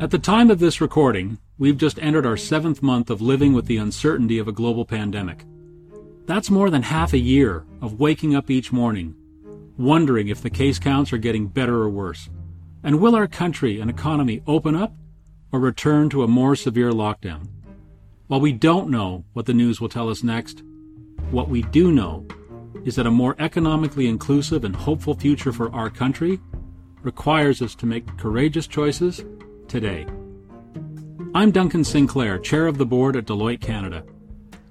At the time of this recording, we've just entered our seventh month of living with the uncertainty of a global pandemic. That's more than half a year of waking up each morning, wondering if the case counts are getting better or worse. And will our country and economy open up or return to a more severe lockdown? While we don't know what the news will tell us next, what we do know is that a more economically inclusive and hopeful future for our country requires us to make courageous choices today. I'm Duncan Sinclair, chair of the board at Deloitte Canada.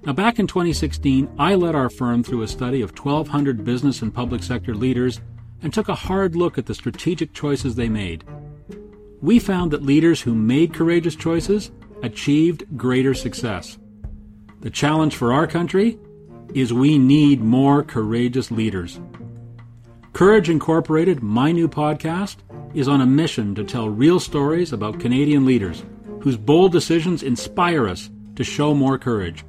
Now, back in 2016, I led our firm through a study of 1,200 business and public sector leaders and took a hard look at the strategic choices they made. We found that leaders who made courageous choices achieved greater success. The challenge for our country is we need more courageous leaders. Courage Incorporated, my new podcast, is on a mission to tell real stories about Canadian leaders whose bold decisions inspire us to show more courage.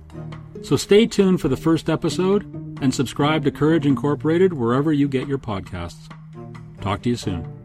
So stay tuned for the first episode and subscribe to Courage Incorporated wherever you get your podcasts. Talk to you soon.